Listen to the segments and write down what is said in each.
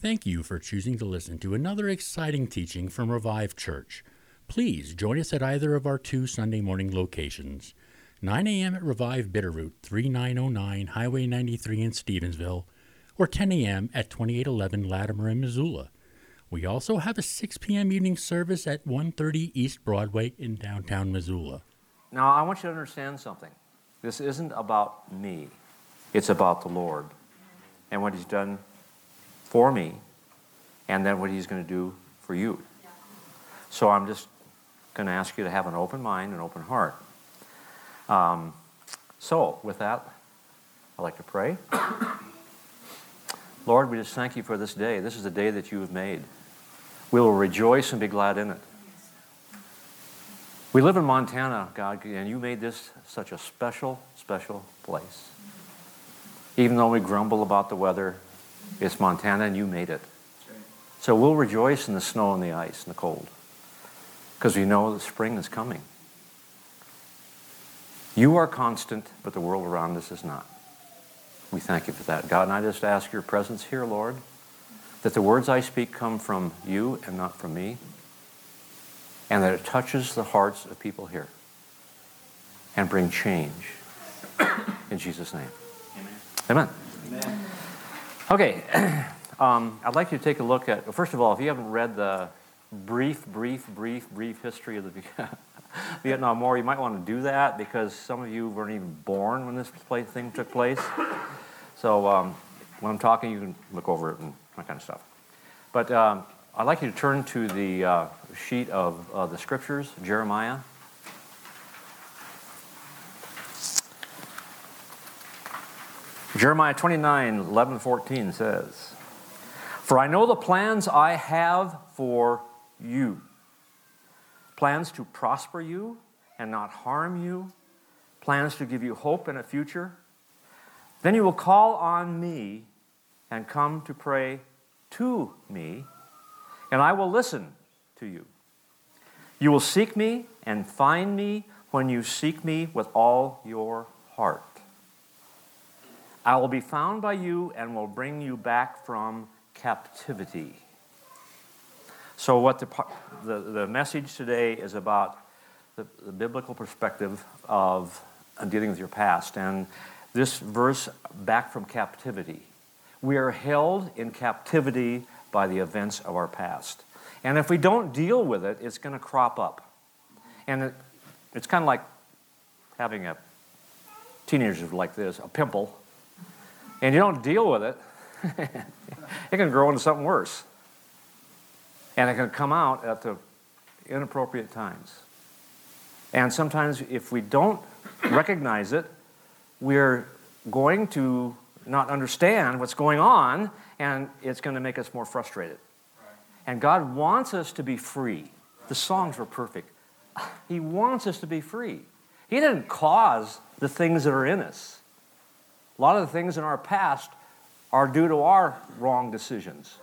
Thank you for choosing to listen to another exciting teaching from Revive Church. Please join us at either of our two Sunday morning locations 9 a.m. at Revive Bitterroot, 3909 Highway 93 in Stevensville, or 10 a.m. at 2811 Latimer in Missoula. We also have a 6 p.m. evening service at 130 East Broadway in downtown Missoula. Now, I want you to understand something. This isn't about me, it's about the Lord and what He's done for me, and then what He's going to do for you. So I'm just going to ask you to have an open mind and open heart. Um, so, with that, I'd like to pray. Lord, we just thank you for this day. This is the day that you have made. We will rejoice and be glad in it. We live in Montana, God, and you made this such a special, special place. Even though we grumble about the weather, it's Montana and you made it. So we'll rejoice in the snow and the ice and the cold because we know that spring is coming. You are constant, but the world around us is not. We thank you for that. God, and I just ask your presence here, Lord, that the words I speak come from you and not from me, and that it touches the hearts of people here and bring change. In Jesus' name. Amen. Amen. Okay, um, I'd like you to take a look at, first of all, if you haven't read the brief, brief, brief, brief history of the Vietnam War, you might want to do that because some of you weren't even born when this play, thing took place. So um, when I'm talking, you can look over it and that kind of stuff. But um, I'd like you to turn to the uh, sheet of uh, the scriptures, Jeremiah. Jeremiah 29, 11, 14 says, For I know the plans I have for you plans to prosper you and not harm you, plans to give you hope and a future. Then you will call on me and come to pray to me, and I will listen to you. You will seek me and find me when you seek me with all your heart. I will be found by you and will bring you back from captivity. So, what the, the, the message today is about the, the biblical perspective of dealing with your past. And this verse, back from captivity. We are held in captivity by the events of our past. And if we don't deal with it, it's going to crop up. And it, it's kind of like having a teenager like this, a pimple, and you don't deal with it, it can grow into something worse. And it can come out at the inappropriate times. And sometimes, if we don't recognize it, we're going to not understand what's going on, and it's going to make us more frustrated. And God wants us to be free. The songs were perfect. He wants us to be free. He didn't cause the things that are in us. A lot of the things in our past are due to our wrong decisions.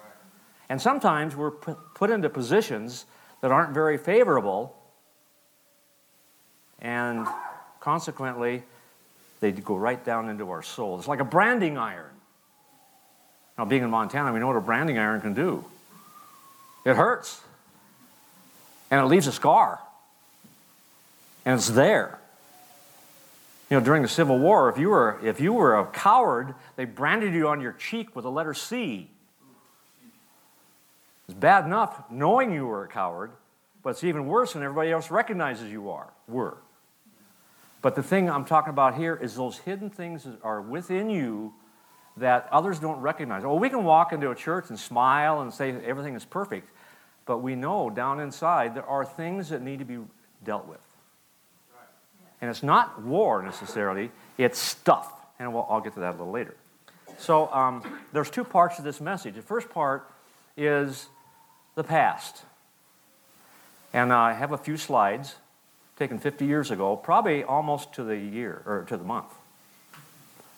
And sometimes we're put into positions that aren't very favorable, and consequently, they go right down into our soul. It's like a branding iron. Now, being in Montana, we know what a branding iron can do it hurts, and it leaves a scar, and it's there. You know, during the Civil War, if you were, if you were a coward, they branded you on your cheek with the letter C. It's bad enough knowing you were a coward, but it's even worse when everybody else recognizes you are, were. But the thing I'm talking about here is those hidden things that are within you that others don't recognize. Well, we can walk into a church and smile and say everything is perfect, but we know down inside there are things that need to be dealt with. And it's not war necessarily, it's stuff. And we'll, I'll get to that a little later. So um, there's two parts to this message. The first part is the past. And I have a few slides taken 50 years ago, probably almost to the year or to the month.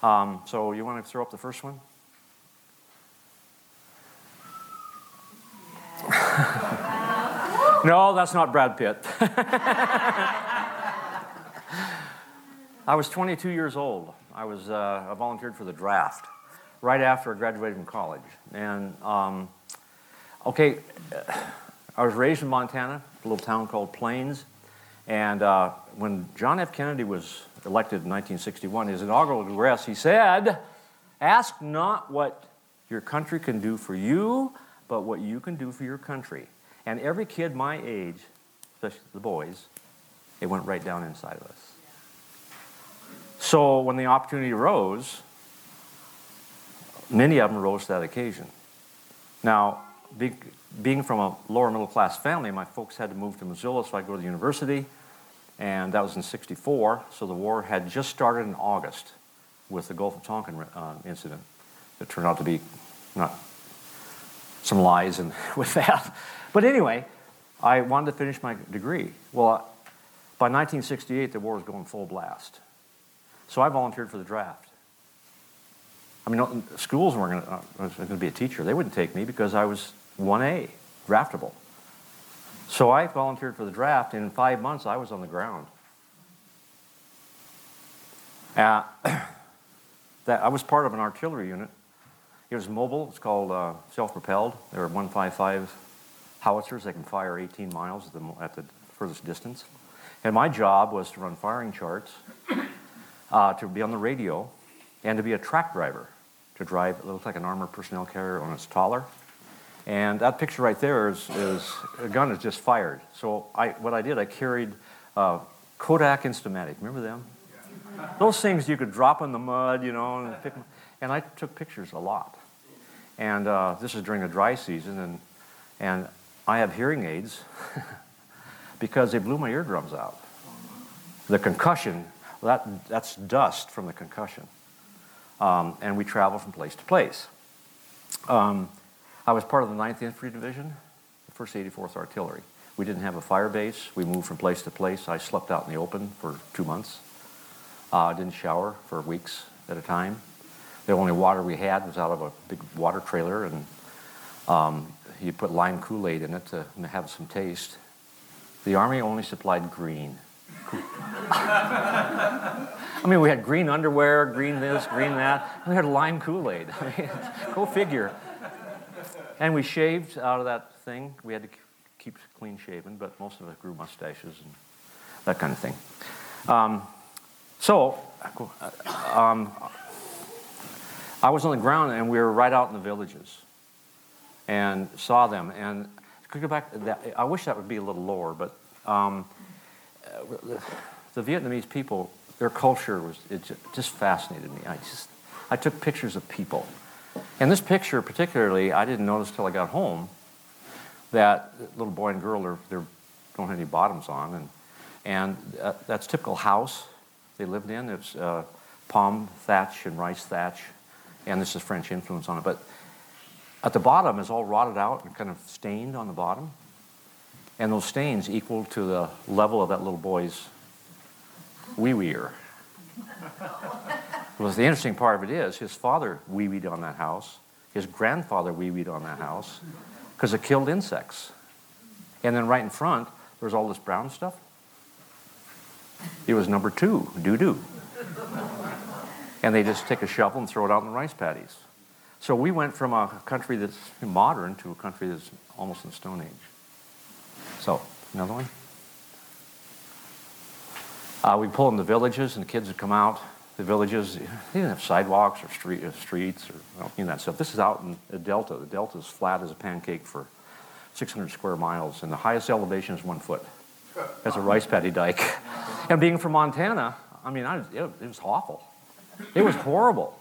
Um, so you want to throw up the first one? no, that's not Brad Pitt. I was 22 years old. I was uh, I volunteered for the draft right after I graduated from college. And, um, okay, I was raised in Montana, a little town called Plains. And uh, when John F. Kennedy was elected in 1961, his inaugural address, he said, Ask not what your country can do for you, but what you can do for your country. And every kid my age, especially the boys, it went right down inside of us. So when the opportunity arose, many of them rose to that occasion. Now, be, being from a lower middle class family, my folks had to move to Missoula, so I could go to the university, and that was in 64. So the war had just started in August with the Gulf of Tonkin uh, incident. It turned out to be not some lies and with that. But anyway, I wanted to finish my degree. Well, by 1968, the war was going full blast. So I volunteered for the draft. I mean, schools weren't going to, uh, going to be a teacher. They wouldn't take me because I was 1A, draftable. So I volunteered for the draft, and in five months, I was on the ground. Uh, that, I was part of an artillery unit. It was mobile. It's called uh, self-propelled. There are 155 howitzers. They can fire 18 miles at the, at the furthest distance. And my job was to run firing charts, uh, to be on the radio, and to be a track driver, to drive, it looks like an armored personnel carrier when it's taller. And that picture right there is, is a gun is just fired. So I, what I did, I carried uh, Kodak Instamatic. Remember them? Yeah. Those things you could drop in the mud, you know, and, pick, and I took pictures a lot. And uh, this is during the dry season, and, and I have hearing aids because they blew my eardrums out. The concussion, that, that's dust from the concussion. Um, and we travel from place to place. Um, I was part of the 9th Infantry Division, the 1st 84th Artillery. We didn't have a fire base. We moved from place to place. I slept out in the open for two months. I uh, didn't shower for weeks at a time. The only water we had was out of a big water trailer, and um, you put lime Kool-Aid in it to have some taste. The Army only supplied green. I mean, we had green underwear, green this, green that. We had lime Kool-Aid. I mean, go figure. And we shaved out of that thing. We had to keep clean shaven, but most of us grew mustaches and that kind of thing. Um, so, um, I was on the ground and we were right out in the villages and saw them. And could go back. That, I wish that would be a little lower, but um, the Vietnamese people, their culture was it just fascinated me. I just I took pictures of people, and this picture particularly, I didn't notice till I got home that little boy and girl are they don't have any bottoms on, and and uh, that's typical house they lived in. It's uh, palm thatch and rice thatch, and this is French influence on it, but at the bottom is all rotted out and kind of stained on the bottom. And those stains equal to the level of that little boy's wee weeer. well, the interesting part of it is his father wee weed on that house, his grandfather wee weed on that house, because it killed insects. And then right in front, there's all this brown stuff. It was number two, doo doo. And they just take a shovel and throw it out in the rice paddies. So we went from a country that's modern to a country that's almost in Stone Age. So, another one. Uh, we pull in the villages, and the kids would come out. The villages, they didn't have sidewalks or street, uh, streets or you know, that stuff. This is out in the Delta. The Delta is flat as a pancake for 600 square miles, and the highest elevation is one foot. That's a rice paddy dike. And being from Montana, I mean, I, it, it was awful. It was horrible.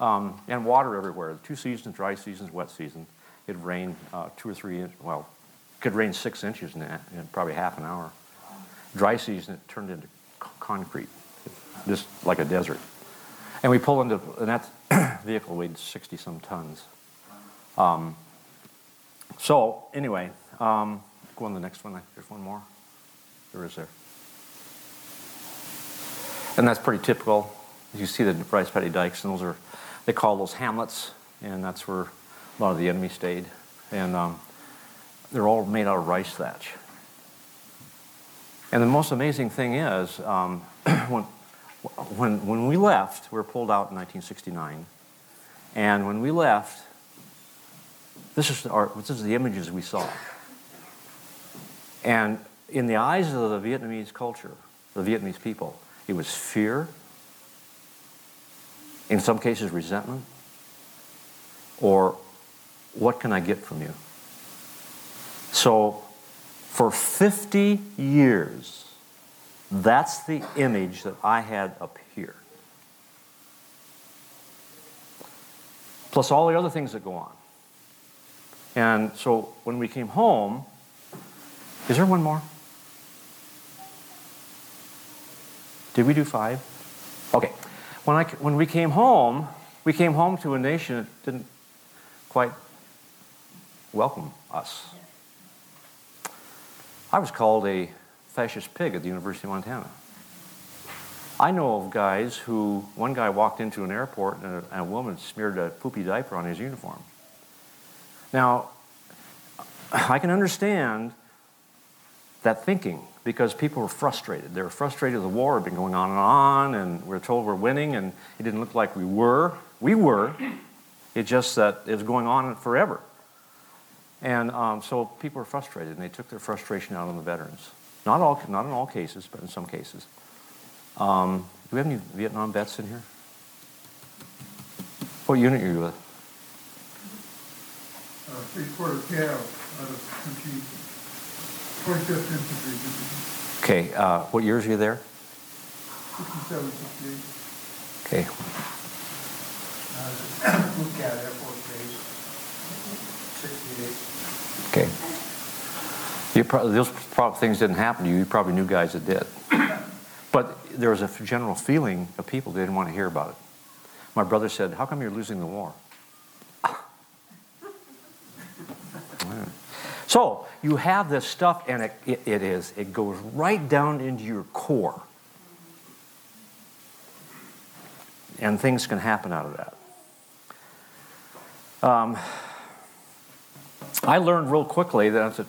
Um, and water everywhere. Two seasons, dry seasons, wet season. It rained uh, two or three, inches. well, it could rain six inches in, that, in probably half an hour. Dry season, it turned into concrete, just like a desert. And we pull into, and that vehicle weighed 60 some tons. Um, so, anyway, um, go on the next one. There's one more. There is there. And that's pretty typical. You see the rice paddy dikes, and those are they call those hamlets, and that's where a lot of the enemy stayed. And um, they're all made out of rice thatch. And the most amazing thing is, um, when, when, when we left, we were pulled out in 1969, And when we left, this is, our, this is the images we saw. And in the eyes of the Vietnamese culture, the Vietnamese people, it was fear, in some cases resentment, or what can I get from you? So for 50 years, that's the image that I had up here. Plus all the other things that go on. And so when we came home, is there one more? Did we do five? Okay. When, I, when we came home, we came home to a nation that didn't quite welcome us. I was called a fascist pig at the University of Montana. I know of guys who, one guy walked into an airport and a, and a woman smeared a poopy diaper on his uniform. Now, I can understand that thinking because people were frustrated. They were frustrated the war had been going on and on, and we are told we're winning, and it didn't look like we were. We were. It's just that it was going on forever. And um, so people were frustrated, and they took their frustration out on the veterans. Not, all, not in all cases, but in some cases. Um, do we have any Vietnam vets in here? What unit are you with? Uh, three-quarter cav out of country, 25th Infantry Division, Okay, uh, what years are you there? 67, 68. Okay, Uh, okay. You those things didn't happen to you. You probably knew guys that did. But there was a general feeling of people they didn't want to hear about it. My brother said, "How come you're losing the war?" So you have this stuff, and it, it, it is, it goes right down into your core. And things can happen out of that. Um, I learned real quickly that I said,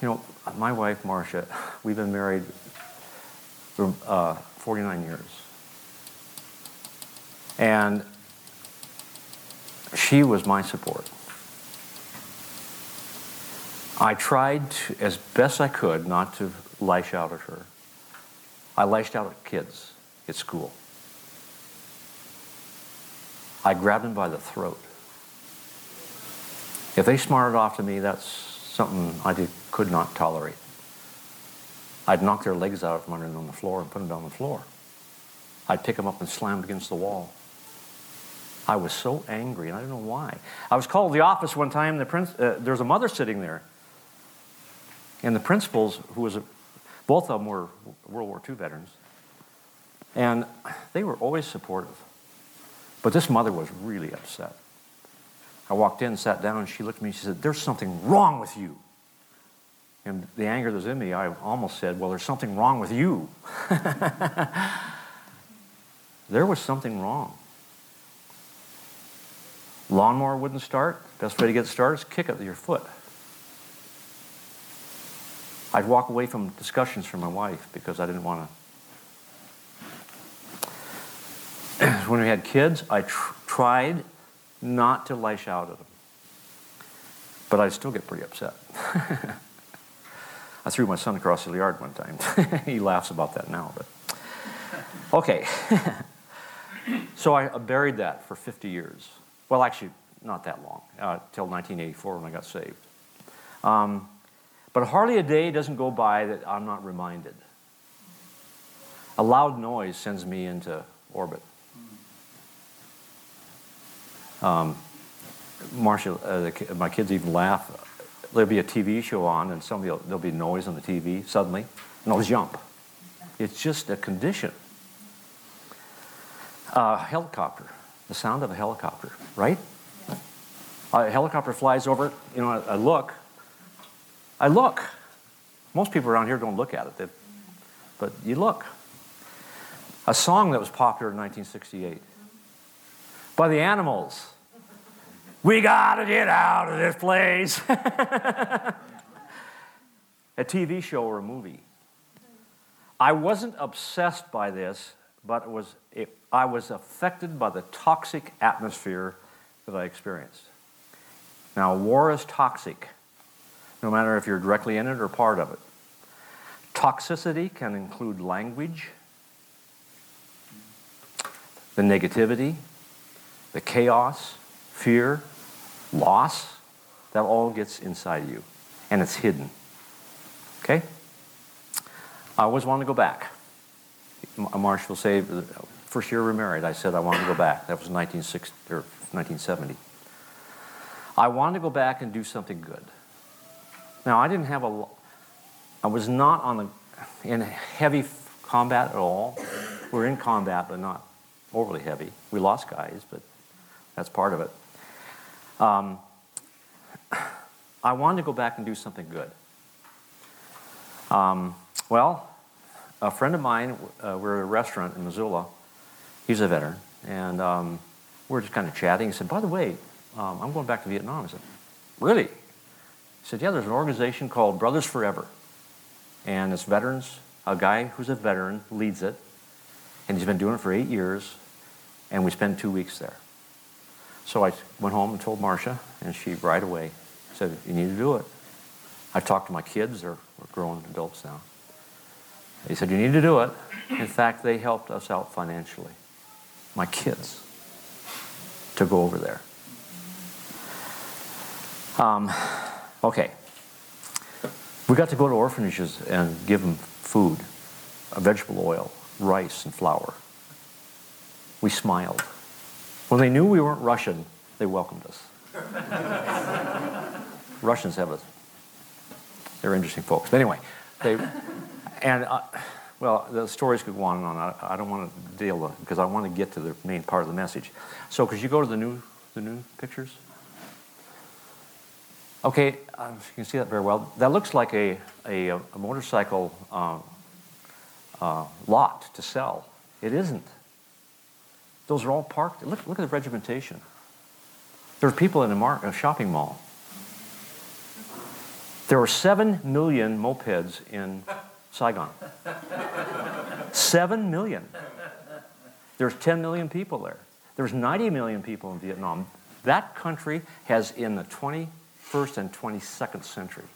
you know, my wife, Marcia, we've been married for uh, 49 years. And she was my support. I tried to, as best I could not to lash out at her. I lashed out at kids at school. I grabbed them by the throat. If they smarted off to me, that's something I did, could not tolerate. I'd knock their legs out from under them on the floor and put them down on the floor. I'd pick them up and slam them against the wall. I was so angry, and I don't know why. I was called to the office one time. The prince, uh, there was a mother sitting there, and the principals, who was a, both of them were World War II veterans, and they were always supportive. But this mother was really upset. I walked in, sat down, and she looked at me. She said, "There's something wrong with you." And the anger that was in me, I almost said, Well, there's something wrong with you. there was something wrong. Lawnmower wouldn't start. Best way to get started is kick it with your foot. I'd walk away from discussions from my wife because I didn't want to. when we had kids, I tr- tried not to lash out at them. But I'd still get pretty upset. I threw my son across the yard one time. he laughs about that now, but okay. so I buried that for 50 years. Well, actually, not that long, uh, till 1984 when I got saved. Um, but hardly a day doesn't go by that I'm not reminded. A loud noise sends me into orbit. Um, Marcia, uh, the, my kids even laugh there'll be a TV show on and somebody will, there'll be noise on the TV suddenly, and I'll jump. It's just a condition. A helicopter, the sound of a helicopter, right? A helicopter flies over, you know, I, I look. I look. Most people around here don't look at it, but you look. A song that was popular in 1968 by the Animals. We gotta get out of this place. a TV show or a movie. I wasn't obsessed by this but it was, it, I was affected by the toxic atmosphere that I experienced. Now, war is toxic, no matter if you're directly in it or part of it. Toxicity can include language, the negativity, the chaos, fear, loss. That all gets inside you, and it's hidden. Okay? I always want to go back. M- uh, Marsh will say, uh, first year we were married, I said I wanted to go back. That was 1960, or 1970. I wanted to go back and do something good. Now, I didn't have a, I was not on the, in heavy combat at all. We're in combat, but not overly heavy. We lost guys, but that's part of it. Um, I wanted to go back and do something good. Um, well, a friend of mine, uh, we are at a restaurant in Missoula. He's a veteran, and um, we are just kind of chatting. He said, "By the way, um, I'm going back to Vietnam." I said, "Really?" He said, "Yeah, there's an organization called Brothers Forever, and it's veterans. A guy who's a veteran leads it, and he's been doing it for eight years, and we spend two weeks there." So I went home and told Marcia, and she right away said, "You need to do it." I talked to my kids; they're, grown adults now. They said, You need to do it. In fact, they helped us out financially, my kids, to go over there. Um, okay. We got to go to orphanages and give them food, uh, vegetable oil, rice, and flour. We smiled. When they knew we weren't Russian, they welcomed us. Russians have a, they're interesting folks. But anyway, they, and, uh, well, the stories could go on and on. I, I don't want to deal with because I want to get to the main part of the message. So, could you go to the new, the new pictures? Okay, uh, you can see that very well. That looks like a, a, a motorcycle uh, uh, lot to sell. It isn't. Those are all parked. Look, look at the regimentation. There are people in a, mar- a shopping mall. There were 7 million mopeds in Saigon. 7 million. There's 10 million people there. There's 90 million people in Vietnam. That country has, in the 21st and 22nd century,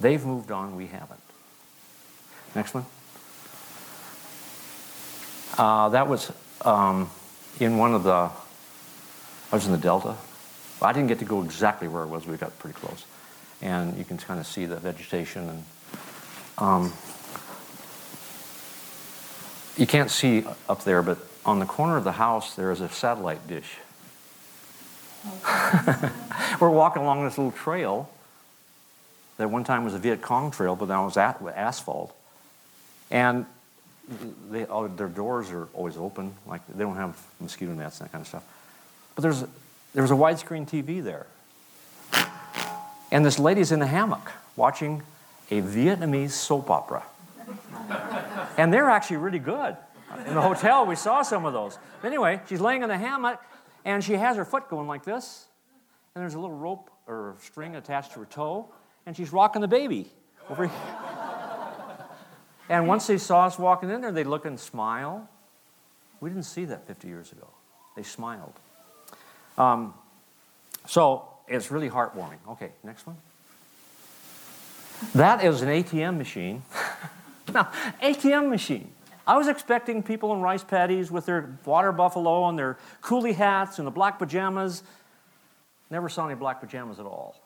they've moved on, we haven't. Next one. Uh, that was um, in one of the, I was in the Delta. I didn't get to go exactly where it was, we got pretty close. And you can kind of see the vegetation and um, you can't see up there, but on the corner of the house there is a satellite dish. We're walking along this little trail that one time was a Viet Cong trail, but now it's at, asphalt. And they, all, their doors are always open, like they don't have mosquito nets and that kind of stuff. But there's, there was a widescreen TV there. And this lady's in a hammock watching a Vietnamese soap opera. and they're actually really good. In the hotel, we saw some of those. Anyway, she's laying in the hammock and she has her foot going like this. And there's a little rope or string attached to her toe. And she's rocking the baby over here. And once they saw us walking in there, they'd look and smile. We didn't see that 50 years ago. They smiled. Um, so it's really heartwarming. Okay, next one. That is an ATM machine. now, ATM machine. I was expecting people in rice paddies with their water buffalo and their coolie hats and the black pajamas. Never saw any black pajamas at all.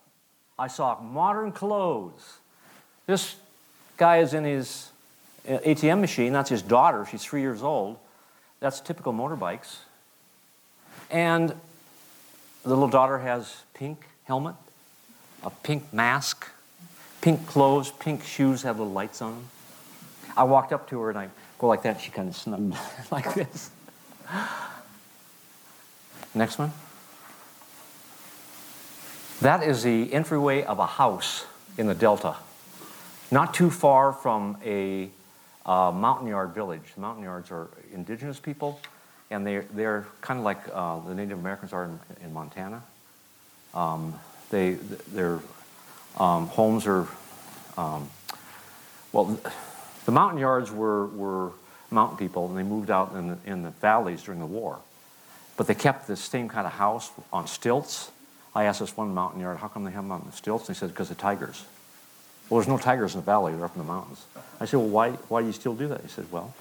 I saw modern clothes. This guy is in his ATM machine. That's his daughter. She's three years old. That's typical motorbikes. And the little daughter has pink helmet, a pink mask, pink clothes, pink shoes have little lights on them. I walked up to her and I go like that. She kind of snugged like this. Next one. That is the entryway of a house in the Delta, not too far from a uh, Montagnard village. The Montagnards are indigenous people, and they're, they're kind of like uh, the Native Americans are in, in Montana. Um, they, their um, homes are, um, well, the Montagnards were, were mountain people, and they moved out in the, in the valleys during the war. But they kept the same kind of house on stilts. I asked this one Montagnard, how come they have them on stilts? And he said, because of tigers. Well, there's no tigers in the valley, they're up in the mountains. I said, well, why, why do you still do that? He said, well,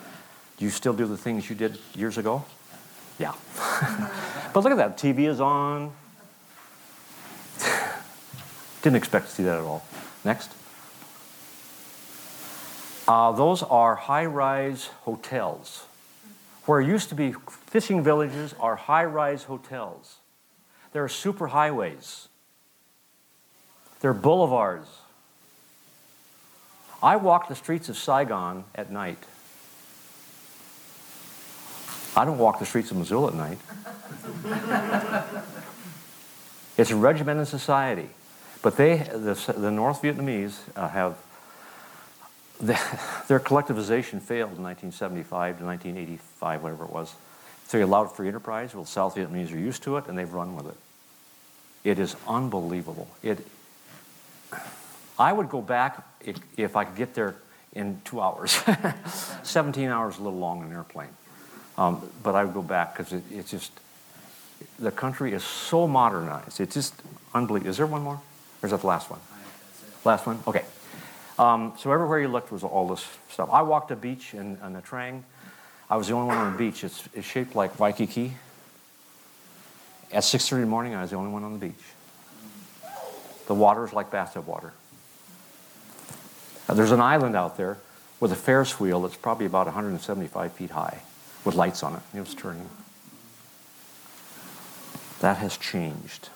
do you still do the things you did years ago? Yeah. but look at that, TV is on. Didn't expect to see that at all. Next. Uh, those are high rise hotels. Where used to be fishing villages are high rise hotels. There are super highways. There are boulevards. I walk the streets of Saigon at night. I don't walk the streets of Missoula at night. it's a regimented society. But they, the, the North Vietnamese, uh, have the, their collectivization failed in 1975 to 1985, whatever it was. So they allowed free enterprise. Well, South Vietnamese are used to it, and they've run with it. It is unbelievable. It, I would go back if, if I could get there in two hours. 17 hours a little long on an airplane. Um, but I would go back because it, it's just, the country is so modernized. It's just unbelievable. Is there one more? Or is that the last one? Last one? Okay. Um, so everywhere you looked was all this stuff. I walked a beach in, in Nha Trang. I was the only one on the beach. It's, it's shaped like Waikiki. At 6.30 in the morning, I was the only one on the beach. The water is like bathtub water. There's an island out there with a Ferris wheel that's probably about 175 feet high with lights on it. It was turning. That has changed.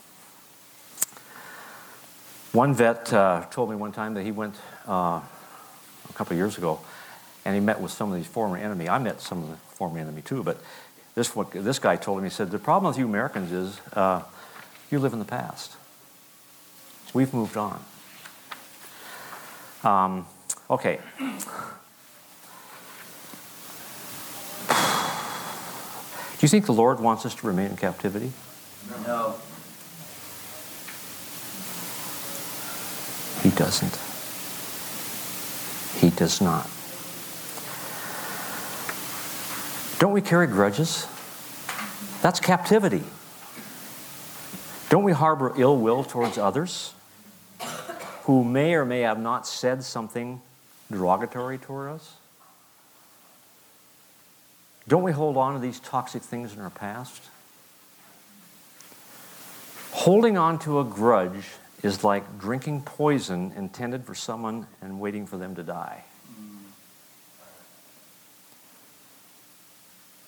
One vet uh, told me one time that he went uh, a couple of years ago and he met with some of these former enemy. I met some of the former enemy too, but this, this guy told him, he said, the problem with you Americans is uh, you live in the past. We've moved on. Um, okay. Do you think the Lord wants us to remain in captivity? No. He doesn't. He does not. Don't we carry grudges? That's captivity. Don't we harbor ill will towards others who may or may have not said something derogatory toward us? Don't we hold on to these toxic things in our past? Holding on to a grudge is like drinking poison intended for someone and waiting for them to die.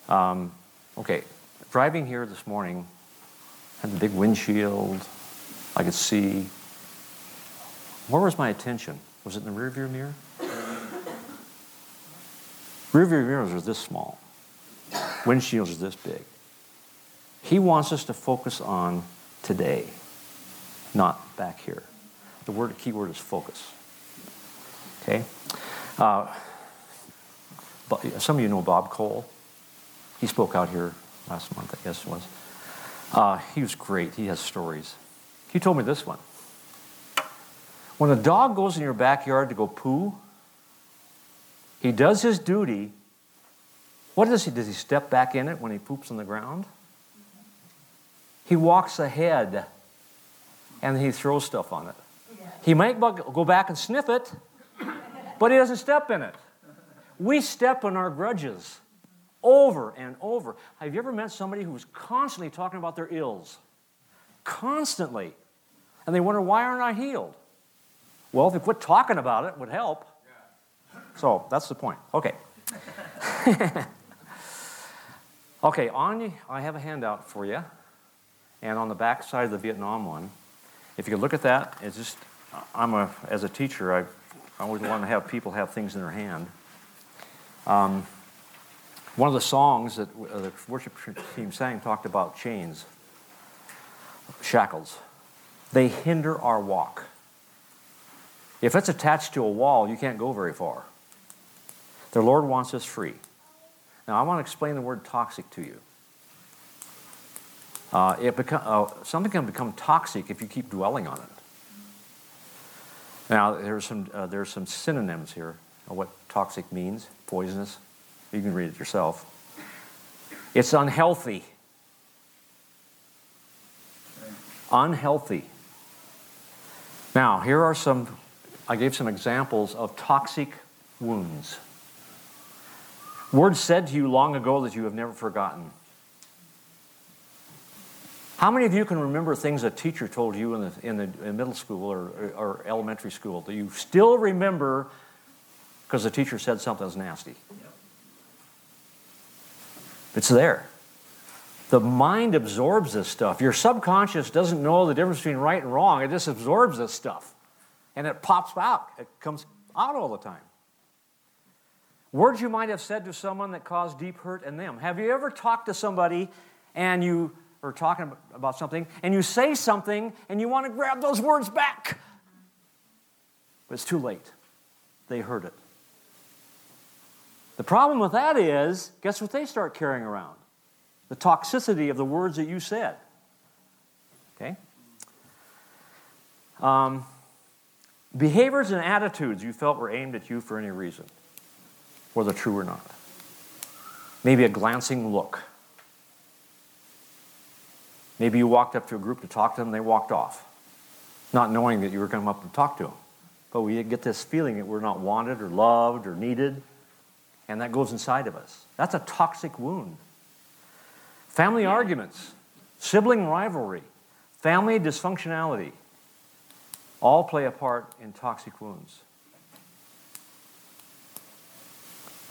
Um, okay, driving here this morning, had the big windshield, I could see. Where was my attention? Was it in the rearview mirror? Rearview mirrors are this small. Windshields are this big. He wants us to focus on today, not back here. The word, the key word is focus. Okay? Uh, but some of you know Bob Cole. He spoke out here last month, I guess it was. Uh, he was great. He has stories. He told me this one. When a dog goes in your backyard to go poo, he does his duty. What does he? Does he step back in it when he poops on the ground? He walks ahead and he throws stuff on it. He might go back and sniff it, but he doesn't step in it. We step on our grudges over and over. Have you ever met somebody who's constantly talking about their ills? Constantly. And they wonder, why aren't I healed? Well, if they quit talking about it, it would help. So that's the point. Okay. okay, on I have a handout for you. And on the back side of the Vietnam one, if you could look at that, it's just, I'm a, as a teacher, I, I always want to have people have things in their hand. Um, one of the songs that uh, the worship team sang talked about chains, shackles. They hinder our walk. If it's attached to a wall, you can't go very far. The Lord wants us free. Now, I want to explain the word toxic to you. Uh, it uh, something can become toxic if you keep dwelling on it. Now, there's some, uh, there's some synonyms here of what toxic means poisonous, You can read it yourself. It's unhealthy. Unhealthy. Now, here are some, I gave some examples of toxic wounds. Words said to you long ago that you have never forgotten. How many of you can remember things a teacher told you in, the, in, the, in middle school or, or, or elementary school that you still remember because the teacher said something was nasty? It's there. The mind absorbs this stuff. Your subconscious doesn't know the difference between right and wrong. It just absorbs this stuff. And it pops out. It comes out all the time. Words you might have said to someone that caused deep hurt in them. Have you ever talked to somebody and you are talking about something and you say something and you want to grab those words back? But it's too late. They heard it. The problem with that is, guess what they start carrying around? The toxicity of the words that you said. Okay? Um, behaviors and attitudes you felt were aimed at you for any reason, whether true or not. Maybe a glancing look. Maybe you walked up to a group to talk to them, they walked off, not knowing that you were coming up to talk to them. But we get this feeling that we're not wanted or loved or needed and that goes inside of us. That's a toxic wound. Family arguments, sibling rivalry, family dysfunctionality all play a part in toxic wounds.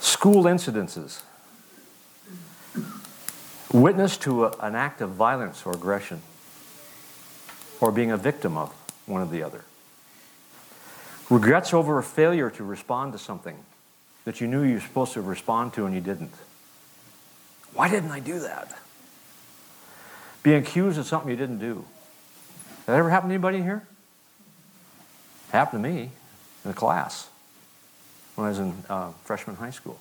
School incidences, witness to a, an act of violence or aggression, or being a victim of one or the other. Regrets over a failure to respond to something that you knew you were supposed to respond to and you didn't. Why didn't I do that? Being accused of something you didn't do. That ever happened to anybody here? Happened to me in a class when I was in uh, freshman high school.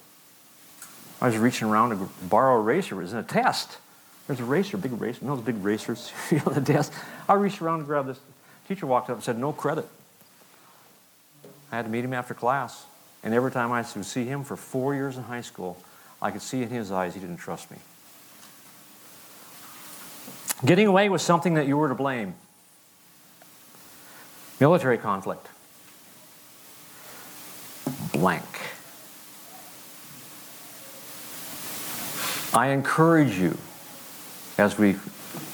I was reaching around to borrow a eraser. It was in a test. There's a eraser, big eraser. No, the big erasers on the desk. I reached around to grab this. Teacher walked up and said, no credit. I had to meet him after class. And every time I would see him for four years in high school, I could see in his eyes he didn't trust me. Getting away with something that you were to blame. Military conflict. Blank. I encourage you as we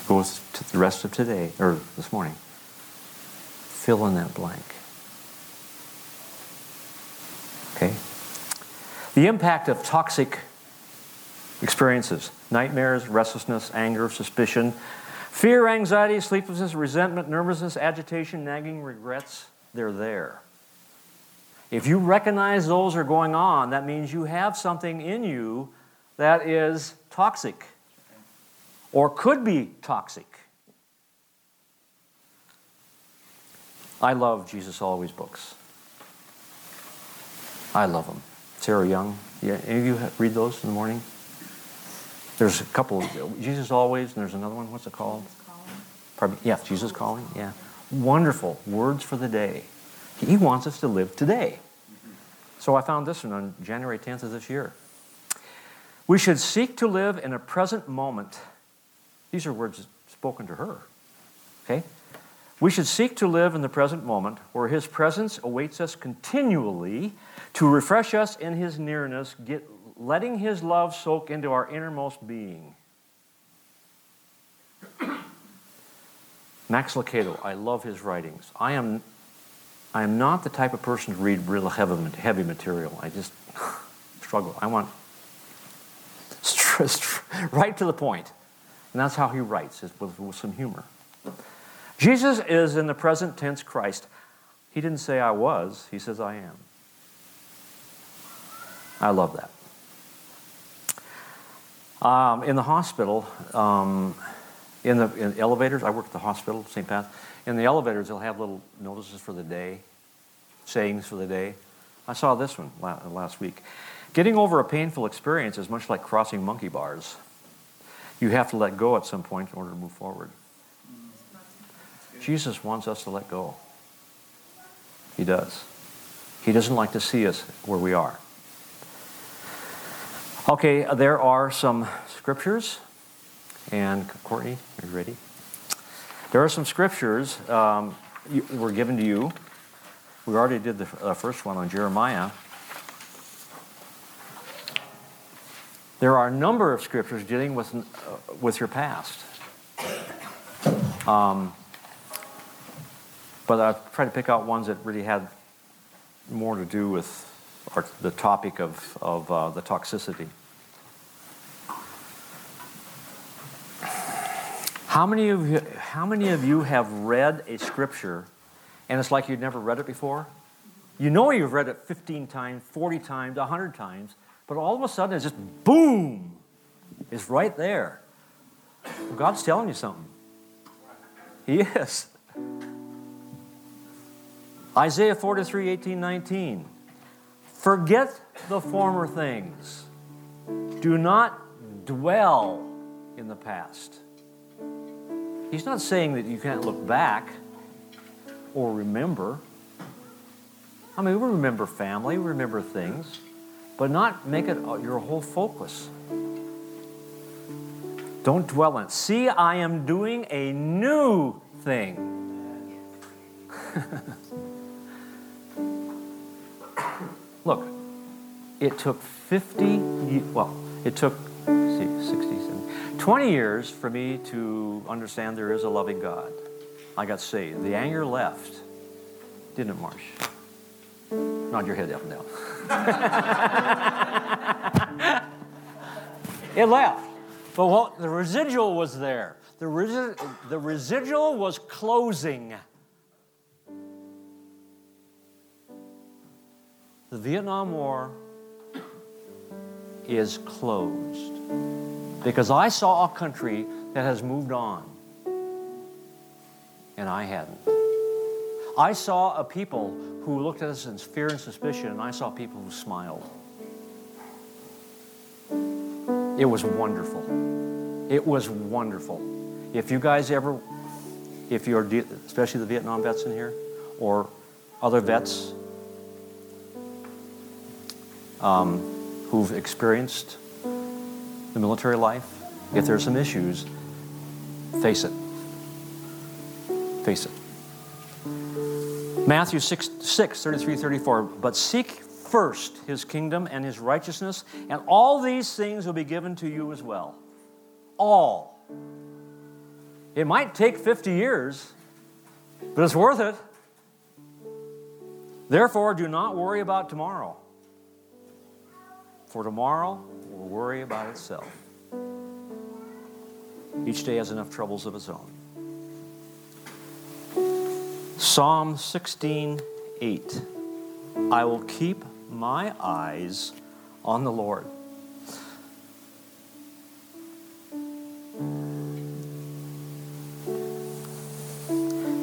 go to the rest of today, or this morning, fill in that blank. Okay? The impact of toxic experiences nightmares, restlessness, anger, suspicion, fear, anxiety, sleeplessness, resentment, nervousness, agitation, nagging, regrets they're there. If you recognize those are going on, that means you have something in you that is toxic or could be toxic. I love Jesus Always books. I love them. Sarah Young. Yeah, any of you read those in the morning? There's a couple. Jesus Always, and there's another one. What's it called? Pardon yeah, Jesus Calling. Yeah. Wonderful words for the day. He wants us to live today. Mm-hmm. So I found this one on January 10th of this year. We should seek to live in a present moment. These are words spoken to her. Okay? We should seek to live in the present moment where His presence awaits us continually to refresh us in His nearness, get, letting His love soak into our innermost being. Max Lucado, I love his writings. I am, I am not the type of person to read real heavy, heavy material. I just struggle. I want right to the point. And that's how he writes, with, with some humor. Jesus is in the present tense Christ. He didn't say I was, he says I am. I love that. Um, in the hospital, um, in the in elevators, I work at the hospital, St. Pat's. In the elevators, they'll have little notices for the day, sayings for the day. I saw this one last week. Getting over a painful experience is much like crossing monkey bars. You have to let go at some point in order to move forward. Jesus wants us to let go. He does. He doesn't like to see us where we are. Okay, there are some scriptures, and Courtney, are you ready? There are some scriptures um, you, were given to you. We already did the first one on Jeremiah. There are a number of scriptures dealing with, uh, with your past. Um, but I've tried to pick out ones that really had more to do with our, the topic of, of uh, the toxicity. How many, of you, how many of you have read a scripture and it's like you've never read it before? You know you've read it 15 times, 40 times, 100 times, but all of a sudden it's just boom, it's right there. God's telling you something. He is. Isaiah 43, 18, 19. Forget the former things. Do not dwell in the past. He's not saying that you can't look back or remember. I mean, we remember family, we remember things, but not make it your whole focus. Don't dwell on it. See, I am doing a new thing. Look, it took 50, well, it took, see, 60, 70, 20 years for me to understand there is a loving God. I got saved. The anger left, didn't it, Marsh? Nod your head up and down. it left. But what, the residual was there. The, resi- the residual was closing. The Vietnam War is closed because I saw a country that has moved on and I hadn't. I saw a people who looked at us in fear and suspicion, and I saw people who smiled. It was wonderful. It was wonderful. If you guys ever, if you're, especially the Vietnam vets in here, or other vets um, who've experienced the military life, if there's some issues, face it. Face it. Matthew 6, 6 33, 34. But seek first his kingdom and his righteousness, and all these things will be given to you as well. All. It might take 50 years, but it's worth it. Therefore, do not worry about tomorrow, for tomorrow will worry about itself. Each day has enough troubles of its own. Psalm 16, 8. I will keep my eyes on the Lord.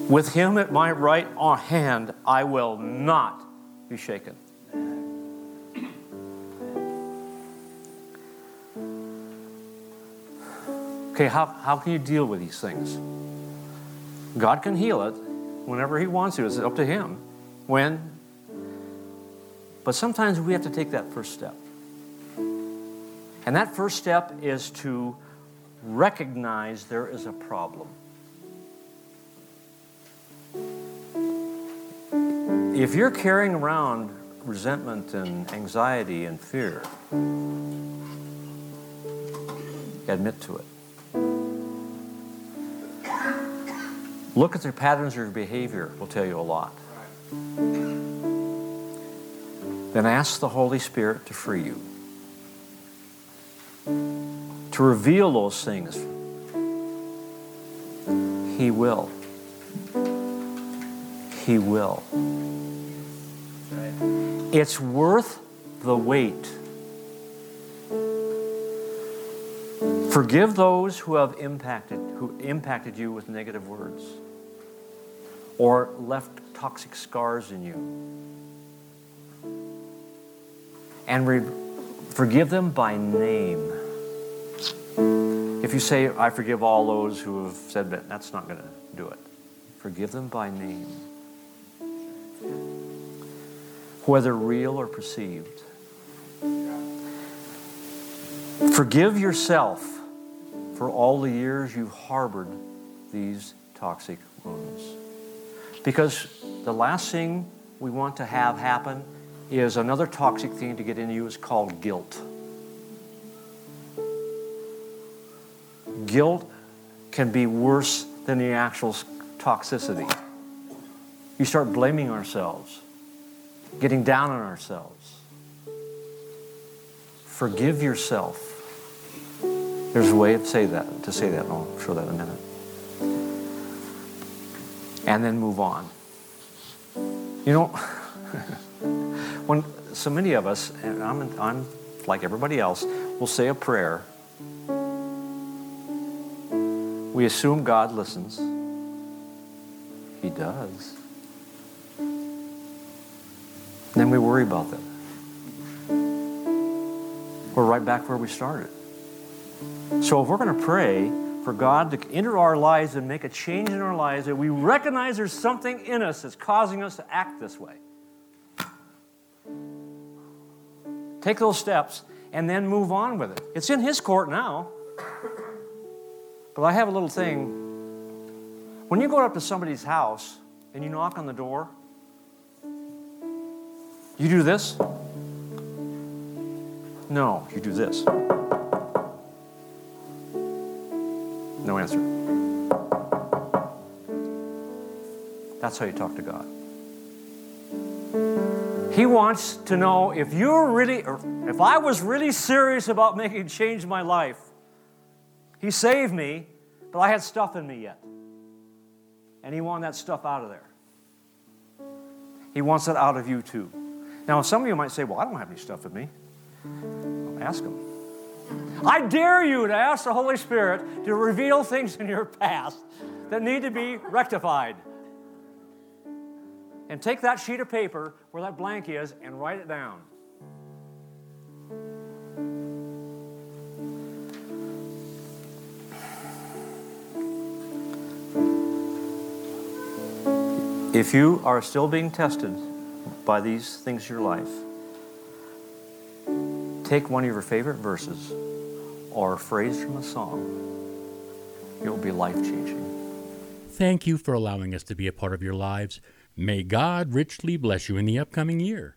With him at my right hand, I will not be shaken. Okay, how, how can you deal with these things? God can heal it whenever He wants to. It's up to Him. When? But sometimes we have to take that first step. And that first step is to recognize there is a problem. If you're carrying around resentment and anxiety and fear, admit to it. Look at their patterns of behavior, will tell you a lot. Then ask the Holy Spirit to free you, to reveal those things. He will. He will. It's worth the wait. Forgive those who have impacted, who impacted you with negative words or left toxic scars in you. And re- forgive them by name. If you say, I forgive all those who have said that, that's not going to do it. Forgive them by name. Whether real or perceived. Forgive yourself for all the years you've harbored these toxic wounds. Because the last thing we want to have happen is another toxic thing to get into you is called guilt. Guilt can be worse than the actual toxicity. You start blaming ourselves, getting down on ourselves. Forgive yourself. There's a way to say that, to say that, and I'll show that in a minute. And then move on. You know, when so many of us, and I'm, I'm like everybody else, will say a prayer. We assume God listens. He does. Then we worry about that. We're right back where we started. So if we're going to pray for God to enter our lives and make a change in our lives, that we recognize there's something in us that's causing us to act this way. Take those steps and then move on with it. It's in His court now. But I have a little thing. When you go up to somebody's house and you knock on the door, you do this? No, you do this. No answer. That's how you talk to God. He wants to know if you're really, if I was really serious about making change in my life. He saved me, but I had stuff in me yet. And He wanted that stuff out of there. He wants it out of you too. Now, some of you might say, Well, I don't have any stuff in me. Well, ask Him. I dare you to ask the Holy Spirit to reveal things in your past that need to be rectified. And take that sheet of paper where that blank is and write it down. If you are still being tested by these things in your life, take one of your favorite verses or a phrase from a song. It will be life changing. Thank you for allowing us to be a part of your lives. May God richly bless you in the upcoming year.